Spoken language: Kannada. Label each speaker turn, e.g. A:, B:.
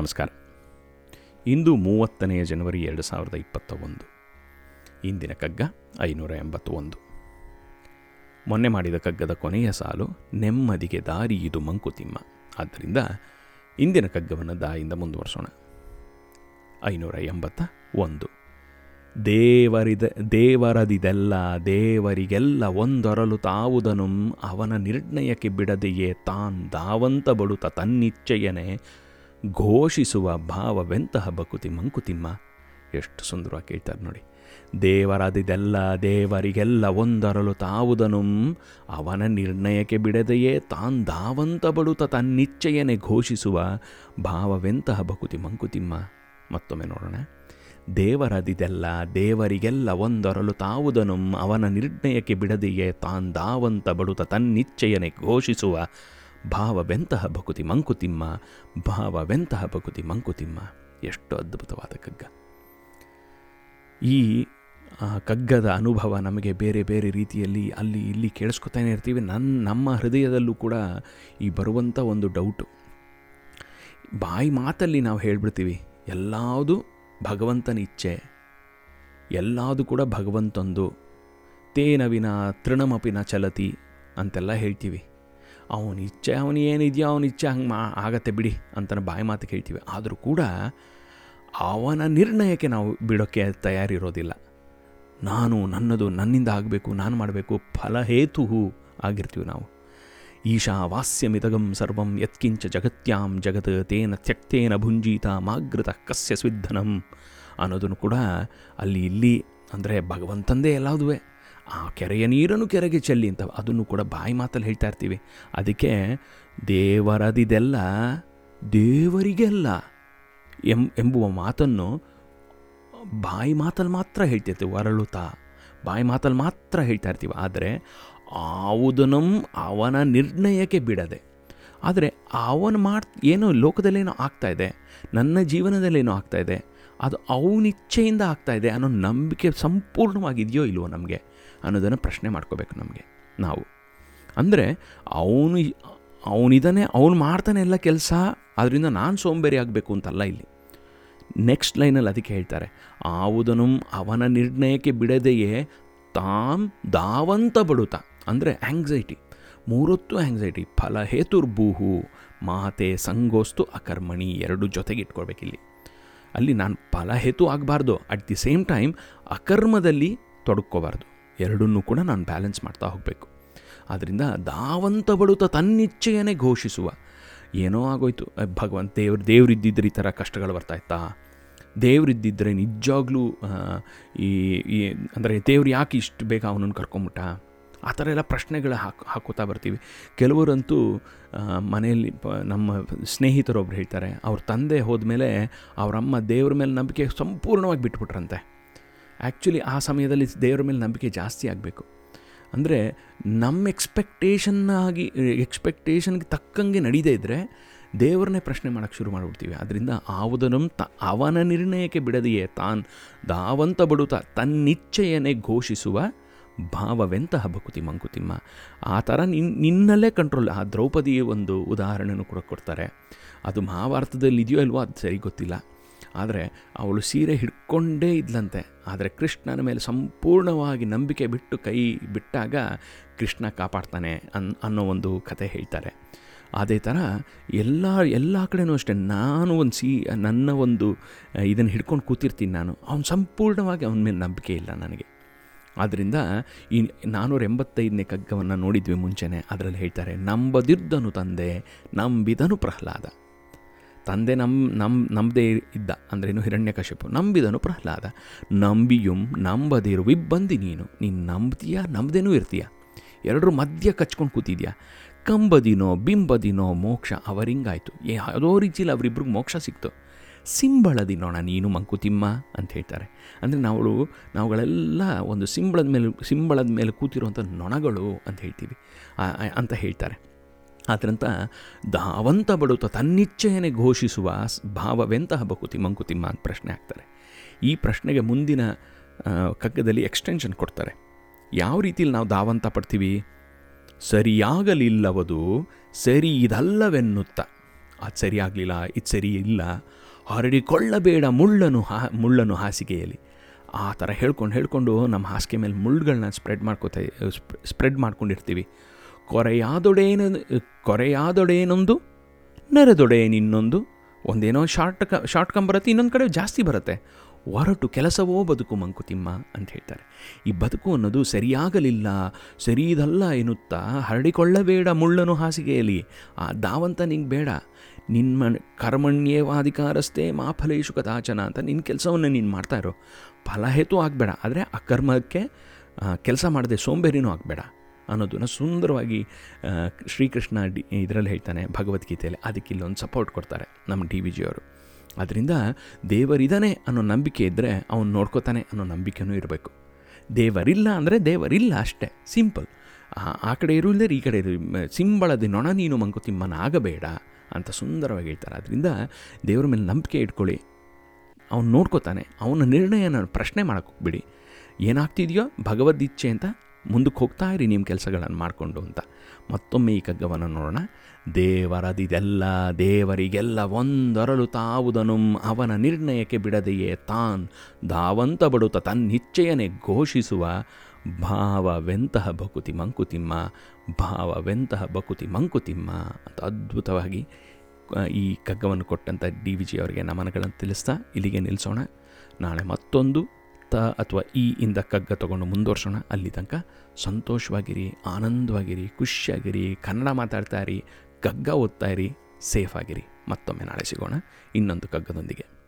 A: ನಮಸ್ಕಾರ. ಇಂದು ಮೂವತ್ತನೆಯ ಜನವರಿ ಎರಡು ಸಾವಿರದ ಇಪ್ಪತ್ತ ಒಂದು ಇಂದಿನ ಕಗ್ಗ ಐನೂರ ಎಂಬತ್ತೊಂದು. ಮೊನ್ನೆ ಮಾಡಿದ ಕಗ್ಗದ ಕೊನೆಯ ಸಾಲು ನೆಮ್ಮದಿಗೆ ದಾರಿ ಇದು ಮಂಕುತಿಮ್ಮ. ಆದ್ದರಿಂದ ಇಂದಿನ ಕಗ್ಗವನ್ನು ದಾಯಿಂದ ಮುಂದುವರಿಸೋಣ. ಐನೂರ ಎಂಬತ್ತ ಒಂದು. ದೇವರಿದ, ದೇವರದಿದೆಲ್ಲ, ದೇವರಿಗೆಲ್ಲ ಒಂದೊರಲು ತಾವುದನು ಅವನ ನಿರ್ಣಯಕ್ಕೆ ಬಿಡದೆಯೇ ತಾನ್ ದಾವಂತ ಬಡುತ ತನ್ನಿಚ್ಛೆಯನೆ ಘೋಷಿಸುವ ಭಾವವೆಂತಹ ಬಕುತಿ ಮಂಕುತಿಮ್ಮ. ಎಷ್ಟು ಸುಂದರವಾಗಿ ಕೇಳ್ತಾರೆ ನೋಡಿ. ದೇವರಾದಿದೆಲ್ಲ ದೇವರಿಗೆಲ್ಲ ಒಂದರಲು ತಾವುದನು. ಅವನ ನಿರ್ಣಯಕ್ಕೆ ಬಿಡದೆಯೇ ತಾನ್ ದಾವಂತ ಬಡುತ್ತ ತನ್ನಿಚ್ಛೆಯನೆ ಘೋಷಿಸುವ ಭಾವವೆಂತಹ ಬಕುತಿ ಮಂಕುತಿಮ್ಮ. ಮತ್ತೊಮ್ಮೆ ನೋಡೋಣ. ದೇವರದಿದೆಲ್ಲ ದೇವರಿಗೆಲ್ಲ ಒಂದರಲು ತಾವುದನು. ಅವನ ನಿರ್ಣಯಕ್ಕೆ ಬಿಡದೆಯೇ ತಾನ್ ದಾವಂತ ಬಡುತ್ತ ತನ್ನಿಚ್ಛೆಯನೆ ಘೋಷಿಸುವ ಭಾವವೆಂತಹ ಭಕುತಿ ಮಂಕುತಿಮ್ಮ, ಭಾವವೆಂತಹ ಭಕುತಿ ಮಂಕುತಿಮ್ಮ. ಎಷ್ಟು ಅದ್ಭುತವಾದ ಕಗ್ಗ. ಈ ಕಗ್ಗದ ಅನುಭವ ನಮಗೆ ಬೇರೆ ಬೇರೆ ರೀತಿಯಲ್ಲಿ ಅಲ್ಲಿ ಇಲ್ಲಿ ಕೇಳಿಸ್ಕೊತಾನೆ ಇರ್ತೀವಿ. ನನ್ನ ನಮ್ಮ ಹೃದಯದಲ್ಲೂ ಕೂಡ ಈ ಬರುವಂಥ ಒಂದು ಡೌಟು ಬಾಯಿ ಮಾತಲ್ಲಿ ನಾವು ಹೇಳ್ಬಿಡ್ತೀವಿ, ಎಲ್ಲಾವುದು ಭಗವಂತನ ಇಚ್ಛೆ. ಎಲ್ಲಾದು ಕೂಡ ಭಗವಂತಂದು. ತೇನ ವಿನ ತೃಣಮಪಿನ ಚಲತಿ ಅಂತೆಲ್ಲ ಹೇಳ್ತೀವಿ. ಅವನ ಇಚ್ಛೆ, ಅವನು ಏನಿದೆಯೋ ಅವನ ಇಚ್ಛೆ ಹಂಗೆ ಮಾ, ಆಗತ್ತೆ ಬಿಡಿ ಅಂತನ ಬಾಯಿ ಮಾತು ಕೇಳ್ತೀವಿ ಆದರೂ ಕೂಡ ಅವನ ನಿರ್ಣಯಕ್ಕೆ ನಾವು ಬಿಡೋಕ್ಕೆ ತಯಾರಿರೋದಿಲ್ಲ. ನಾನು ನನ್ನದು ನನ್ನಿಂದ ಆಗಬೇಕು, ನಾನು ಮಾಡಬೇಕು ಫಲಹೇತು ಆಗಿರ್ತೀವಿ ನಾವು. ಈಶಾ ವಾಸ್ಯಮಿದಗಂ ಸರ್ವಂ ಯತ್ಕಿಂಚ ಜಗತ್ಯಾಂ ಜಗತ್ ತೇನ ತ್ಯಕ್ತೇನ ಭುಂಜೀತ ಮಾಗೃತ ಕಸ್ಯ ಸ್ವಿಧನಂ ಅನ್ನೋದನ್ನು ಕೂಡ ಅಲ್ಲಿ ಇಲ್ಲಿ ಅಂದರೆ ಭಗವಂತಂದೇ ಎಲ್ಲಾದುವೆ ಆ ಕೆರೆಯ ನೀರನ್ನು ಕೆರೆಗೆ ಚೆಲ್ಲಿ ಅಂತ ಅದನ್ನು ಕೂಡ ಬಾಯಿ ಮಾತಲ್ಲಿ ಹೇಳ್ತಾ ಇರ್ತೀವಿ. ಅದಕ್ಕೆ ದೇವರದಿದೆಲ್ಲ ದೇವರಿಗೆಲ್ಲ ಎಂ, ಎಂಬುವ ಮಾತನ್ನು ಬಾಯಿ ಮಾತಲ್ಲಿ ಮಾತ್ರ ಹೇಳ್ತಿರ್ತೀವಿ ವರಳುತ ಬಾಯಿ ಮಾತಲ್ಲಿ ಮಾತ್ರ ಹೇಳ್ತಾ ಇರ್ತೀವಿ, ಆದರೆ ಆವುದನ್ನು ಅವನ ನಿರ್ಣಯಕ್ಕೆ ಬಿಡದೆ. ಆದರೆ ಅವನು ಮಾಡ್ ಏನೋ ಲೋಕದಲ್ಲೇನೋ ಆಗ್ತಾ ಇದೆ, ನನ್ನ ಜೀವನದಲ್ಲೇನೋ ಆಗ್ತಾ ಇದೆ ಅದು ಅವನಿಚ್ಛೆಯಿಂದ ಆಗ್ತಾ ಇದೆ ಅನ್ನೋ ನಂಬಿಕೆ ಸಂಪೂರ್ಣವಾಗಿದೆಯೋ ಇಲ್ವೋ ನಮಗೆ ಅನ್ನೋದನ್ನು ಪ್ರಶ್ನೆ ಮಾಡ್ಕೋಬೇಕು ನಮಗೆ, ನಾವು. ಅಂದರೆ ಅವನು ಅವನಿದ್ದಾನೆ ಅವನು ಮಾಡ್ತಾನೆ ಎಲ್ಲ ಕೆಲಸ ಅದರಿಂದ ನಾನು ಸೋಂಬೇರಿ ಆಗಬೇಕು ಅಂತಲ್ಲ ಇಲ್ಲಿ. ನೆಕ್ಸ್ಟ್ ಲೈನಲ್ಲಿ ಅದಕ್ಕೆ ಹೇಳ್ತಾರೆ, ಆವುದನು ಅವನ ನಿರ್ಣಯಕ್ಕೆ ಬಿಡದೆಯೇ ತಾಮ್ ದಾವಂತ ಬಡುತ್ತ ಅಂದರೆ ಆಂಗ್ಸೈಟಿ ಮೂರೊತ್ತು ಆಂಗ್ಸೈಟಿ ಫಲ ಹೇತುರ್ಭೂಹು ಮಾತೆ ಸಂಗೋಸ್ತು ಅಕರ್ಮಣಿ, ಎರಡು ಜೊತೆಗೆ ಇಟ್ಕೊಳ್ಬೇಕಿಲ್ಲಿ. ಅಲ್ಲಿ ನಾನು ಫಲಹೇತು ಆಗಬಾರ್ದು. ಅಟ್ ದಿ ಸೇಮ್ ಟೈಮ್ ಅಕರ್ಮದಲ್ಲಿ ತೊಡಕ್ಕೋಬಾರ್ದು ಎರಡನ್ನೂ ಕೂಡ ನಾನು ಬ್ಯಾಲೆನ್ಸ್ ಮಾಡ್ತಾ ಹೋಗಬೇಕು. ಆದ್ದರಿಂದ ದಾವಂತ ಬಡುತ್ತ ತನ್ನಿಚ್ಛೆಯನ್ನೇ ಘೋಷಿಸುವ. ಏನೋ ಆಗೋಯ್ತು. ಭಗವಂತ ದೇವ್ರು, ದೇವ್ರಿದ್ದಿದ್ರೆ ಈ ಥರ ಕಷ್ಟಗಳು ಬರ್ತಾಯಿತ್ತಾ ದೇವ್ರಿದ್ದಿದ್ರೆ ನಿಜವಾಗ್ಲೂ ಈ ಅಂದರೆ ದೇವ್ರು ಯಾಕೆ ಇಷ್ಟು ಬೇಗ ಅವನನ್ನು ಕರ್ಕೊಂಬಿಟ್ಟ ಆ ಥರ ಎಲ್ಲ ಪ್ರಶ್ನೆಗಳು ಹಾಕಿ ಹಾಕೋತಾ ಬರ್ತೀವಿ. ಕೆಲವರಂತೂ ಮನೆಯಲ್ಲಿ ಪ, ನಮ್ಮ ಸ್ನೇಹಿತರೊಬ್ರು ಹೇಳ್ತಾರೆ, ಅವ್ರ ತಂದೆ ಹೋದ್ಮೇಲೆ ಅವರಮ್ಮ ದೇವ್ರ ಮೇಲೆ ನಂಬಿಕೆ ಸಂಪೂರ್ಣವಾಗಿ ಬಿಟ್ಬಿಟ್ರಂತೆ. ಆ್ಯಕ್ಚುಲಿ ಆ ಸಮಯದಲ್ಲಿ ದೇವ್ರ ಮೇಲೆ ನಂಬಿಕೆ ಜಾಸ್ತಿ ಆಗಬೇಕು. ಅಂದರೆ ನಮ್ಮ ಎಕ್ಸ್ಪೆಕ್ಟೇಷನ್ನಾಗಿ ಎಕ್ಸ್ಪೆಕ್ಟೇಷನ್ಗೆ ತಕ್ಕಂಗೆ ನಡೀದೇ ಇದ್ದರೆ ದೇವರನ್ನೇ ಪ್ರಶ್ನೆ ಮಾಡೋಕ್ಕೆ ಶುರು ಮಾಡಿಬಿಡ್ತೀವಿ. ಅದರಿಂದ ಆವುದನ್ನು ತ, ಅವನ ನಿರ್ಣಯಕ್ಕೆ ಬಿಡದೆಯೇ ತಾನ್, ದಾವಂತ ಬಡುತ್ತ ತನ್ನಿಚ್ಛೆಯನ್ನೇ ಘೋಷಿಸುವ ಭಾವವೆಂತಹ ಬಕುತಿ ಮಂಕುತಿಮ್ಮ? ಆ ಥರ ನಿನ್, ನಿನ್ನಲ್ಲೇ ಕಂಟ್ರೋಲ್ ಆ ದ್ರೌಪದಿ ಒಂದು ಉದಾಹರಣೆನೂ ಕೂಡ ಕೊಡ್ತಾರೆ. ಅದು ಮಹಾಭಾರತದಲ್ಲಿ ಇದೆಯೋ ಇಲ್ವೋ ಅದು ಸರಿ ಗೊತ್ತಿಲ್ಲ. ಆದರೆ ಅವಳು ಸೀರೆ ಹಿಡ್ಕೊಂಡೇ ಇದ್ಲಂತೆ. ಆದರೆ ಕೃಷ್ಣನ ಮೇಲೆ ಸಂಪೂರ್ಣವಾಗಿ ನಂಬಿಕೆ ಬಿಟ್ಟು ಕೈ ಬಿಟ್ಟಾಗ ಕೃಷ್ಣ ಕಾಪಾಡ್ತಾನೆ ಅನ್, ಅನ್ನೋ ಒಂದು ಕತೆ ಹೇಳ್ತಾರೆ. ಅದೇ ಥರ ಎಲ್ಲ ಎಲ್ಲ ಕಡೆನೂ ಅಷ್ಟೇ. ನಾನು ಒಂದು ಸಿ, ನನ್ನ ಒಂದು, ಇದನ್ನು ಹಿಡ್ಕೊಂಡು ಕೂತಿರ್ತೀನಿ ನಾನು. ಅವನು ಸಂಪೂರ್ಣವಾಗಿ ಅವನ ಮೇಲೆ ನಂಬಿಕೆ ಇಲ್ಲ ನನಗೆ. ಆದ್ದರಿಂದ ಈ ನಾನ್ನೂರ ಎಂಬತ್ತೈದನೇ ಕಗ್ಗವನ್ನು ನೋಡಿದ್ವಿ ಮುಂಚೆನೆ. ಅದರಲ್ಲಿ ಹೇಳ್ತಾರೆ, ನಂಬದಿದ್ದನು ತಂದೆ, ನಂಬಿದನು ಪ್ರಹ್ಲಾದ. ತಂದೆ ನಮ್ಮ ನಮ್ಮ ನಂಬದೇ ಇದ್ದ ಅಂದ್ರೇನು ಹಿರಣ್ಯಕಶಿಪು ನಂಬಿದನು ಪ್ರಹ್ಲಾದ, ನಂಬಿಯುಂ ಇಬ್ಬಂದಿ ನೀನು. ನೀನು ನಂಬ್ತೀಯಾ, ನಂಬದೇನೂ ಇರ್ತೀಯ? ಎರಡರ ಮಧ್ಯ ಕಚ್ಕೊಂಡು ಕೂತಿದ್ಯಾ? ಕಂಬದಿನೋ, ಬಿಂಬದಿನೋ ಮೋಕ್ಷ ಅವರಿಂಗಾಯಿತು. ಯಾವುದೋ ರೀತಿಯಲ್ಲಿ ಅವರಿಬ್ರಿಗೆ ಮೋಕ್ಷ ಸಿಕ್ತು. ಸಿಂಬಳದಿನೋಣ ನೀನು ಮಂಕುತಿಮ್ಮ ಅಂತ ಹೇಳ್ತಾರೆ. ಅಂದರೆ ನಾವು ನಾವುಗಳೆಲ್ಲ ಒಂದು ಸಿಂಬಳದ ಮೇಲೆ ಸಿಂಬಳದ ಮೇಲೆ ಕೂತಿರುವಂಥ ನೊಣಗಳು ಅಂತ ಹೇಳ್ತೀವಿ. ಅಂತ ಹೇಳ್ತಾರೆ. ಆದ್ರಂತ ಧಾವಂತ ಬಡುತ್ತ ತನ್ನಿಚ್ಛೆಯನ್ನೇ ಘೋಷಿಸುವ ಭಾವವೆಂತಹ ಬಕುತಿ ಮಂಕುತಿಮ್ಮ ಅಂತ ಪ್ರಶ್ನೆ ಆಗ್ತಾರೆ ಈ ಪ್ರಶ್ನೆಗೆ ಮುಂದಿನ ಕಗ್ಗದಲ್ಲಿ ಎಕ್ಸ್ಟೆನ್ಷನ್ ಕೊಡ್ತಾರೆ. ಯಾವ ರೀತಿಯಲ್ಲಿ ನಾವು ಧಾವಂತ ಪಡ್ತೀವಿ? ಸರಿಯಾಗಲಿಲ್ಲವದು ಸರಿ ಇದಲ್ಲವೆನ್ನುತ್ತ. ಅದು ಸರಿಯಾಗಲಿಲ್ಲ, ಇದು ಸರಿ ಇಲ್ಲ ಹರಡಿಕೊಳ್ಳಬೇಡ ಮುಳ್ಳನು ಹಾ, ಮುಳ್ಳನು ಹಾಸಿಗೆಯಲ್ಲಿ. ಆ ಥರ ಹೇಳ್ಕೊಂಡು ಹೇಳ್ಕೊಂಡು ನಮ್ಮ ಹಾಸಿಗೆ ಮೇಲೆ ಮುಳ್ಳುಗಳನ್ನ ಸ್ಪ್ರೆಡ್ ಮಾಡ್ಕೋತಾ ಸ್ಪ್ರೆಡ್ ಮಾಡ್ಕೊಂಡಿರ್ತೀವಿ. ಕೊರೆಯಾದೊಡೇನ, ಕೊರೆಯಾದೊಡೇನೊಂದು ನೆರೆದೊಡೇನಿನ್ನೊಂದು ಒಂದೇನೋ ಶಾರ್ಟ್ ಕ, ಶಾರ್ಟ್ ಕಮ್ ಬರುತ್ತೆ, ಇನ್ನೊಂದು ಕಡೆ ಜಾಸ್ತಿ ಬರುತ್ತೆ. ಹೊರಟು ಕೆಲಸವೋ ಬದುಕು ಮಂಕುತಿಮ್ಮ ಅಂತ ಹೇಳ್ತಾರೆ. ಈ ಬದುಕು ಅನ್ನೋದು ಸರಿಯಾಗಲಿಲ್ಲ, ಸರಿದಲ್ಲ ಎನ್ನುತ್ತಾ ಹರಡಿಕೊಳ್ಳಬೇಡ ಮುಳ್ಳನು ಹಾಸಿಗೆಯಲ್ಲಿ. ಆ ದಾವಂತ ನಿಂಗೆ ಬೇಡ. ನಿನ್ನ ಕರ್ಮಣ್ಯೇವಾಧಿಕಾರಸ್ಥೆ ಮಾ ಫಲೇಶು ಕಥಾಚನ ಅಂತ ನಿನ್ನ ಕೆಲಸವನ್ನು ನೀನು ಮಾಡ್ತಾ ಇರೋ. ಫಲ ಹೇತು ಆಗಬೇಡ, ಆದರೆ ಆ ಕರ್ಮಕ್ಕೆ ಕೆಲಸ ಮಾಡದೆ ಸೋಂಬೇರಿನೂ ಆಗಬೇಡ ಅನ್ನೋದನ್ನು ಸುಂದರವಾಗಿ ಶ್ರೀಕೃಷ್ಣ ಡಿ, ಇದರಲ್ಲಿ ಹೇಳ್ತಾನೆ ಭಗವದ್ಗೀತೆಯಲ್ಲಿ. ಅದಕ್ಕೆ ಇಲ್ಲೊಂದು ಸಪೋರ್ಟ್ ಕೊಡ್ತಾರೆ ನಮ್ಮ ಡಿ ವಿ ಜಿಯವರು ಅದರಿಂದ ದೇವರಿದ್ದಾನೆ ಅನ್ನೋ ನಂಬಿಕೆ ಇದ್ದರೆ ಅವನು ನೋಡ್ಕೋತಾನೆ ಅನ್ನೋ ನಂಬಿಕೆನೂ ಇರಬೇಕು. ದೇವರಿಲ್ಲ ಅಂದರೆ ದೇವರಿಲ್ಲ ಅಷ್ಟೇ, ಸಿಂಪಲ್. ಆ ಕಡೆ ಇರು ಇಲ್ಲದೆ ಈ ಕಡೆ ಇರು ನೊಣ ನೀನು ಮಂಕುತಿಮ್ಮನ ಆಗಬೇಡ. ಅಂತ ಸುಂದರವಾಗಿ ಹೇಳ್ತಾರೆ. ಅದರಿಂದ ದೇವರ ಮೇಲೆ ನಂಬಿಕೆ ಇಟ್ಕೊಳ್ಳಿ. ಅವನು ನೋಡ್ಕೋತಾನೆ. ಅವನ ನಿರ್ಣಯನ ಪ್ರಶ್ನೆ ಮಾಡೋಕ್ಕೆ ಹೋಗ್ಬಿಡಿ. ಏನಾಗ್ತಿದೆಯೋ ಭಗವದ್ಇಚ್ಛೆ ಅಂತ ಮುಂದಕ್ಕೆ ಹೋಗ್ತಾ ಇರಿ ನಿಮ್ಮ ಕೆಲಸಗಳನ್ನು ಮಾಡಿಕೊಂಡು ಅಂತ. ಮತ್ತೊಮ್ಮೆ ಈ ಕಗ್ಗವನ್ನು ನೋಡೋಣ. ದೇವರದಿದೆಲ್ಲ ದೇವರಿಗೆಲ್ಲ ಒಂದರಲು ತಾವುದನು ಅವನ ನಿರ್ಣಯಕ್ಕೆ ಬಿಡದೆಯೇ ತಾನ್. ಧಾವಂತ ಬಡುತ್ತ ತನ್ನಿಚ್ಛೆಯನ್ನೇ ಘೋಷಿಸುವ ಭಾವವೆಂತಹ ಬಕುತಿ ಮಂಕುತಿಮ್ಮ, ಭಾವವೆಂತಹ ಬಕುತಿ ಮಂಕುತಿಮ್ಮ ಅಂತ ಅದ್ಭುತವಾಗಿ ಈ ಕಗ್ಗವನ್ನು ಕೊಟ್ಟಂಥ ಡಿ ವಿ ಜಿ ಅವರಿಗೆ ನಮನಗಳನ್ನು ತಿಳಿಸ್ತಾ ಇಲ್ಲಿಗೆ ನಿಲ್ಲಿಸೋಣ. ನಾಳೆ ಮತ್ತೊಂದು ತ ಅಥವಾ ಈ ಇಂದ ಕಗ್ಗ ತಗೊಂಡು ಮುಂದುವರ್ಸೋಣ. ಅಲ್ಲಿ ತನಕ ಸಂತೋಷವಾಗಿರಿ, ಆನಂದವಾಗಿರಿ, ಖುಷಿಯಾಗಿರಿ, ಕನ್ನಡ ಮಾತಾಡ್ತಾ ಇರಿ, ಕಗ್ಗ ಓದ್ತಾ ಇರಿ, ಸೇಫ್ ಆಗಿರಿ. ಮತ್ತೊಮ್ಮೆ ನಾಳೆ ಸಿಗೋಣ. ಇನ್ನೊಂದು ಕಗ್ಗದೊಂದಿಗೆ.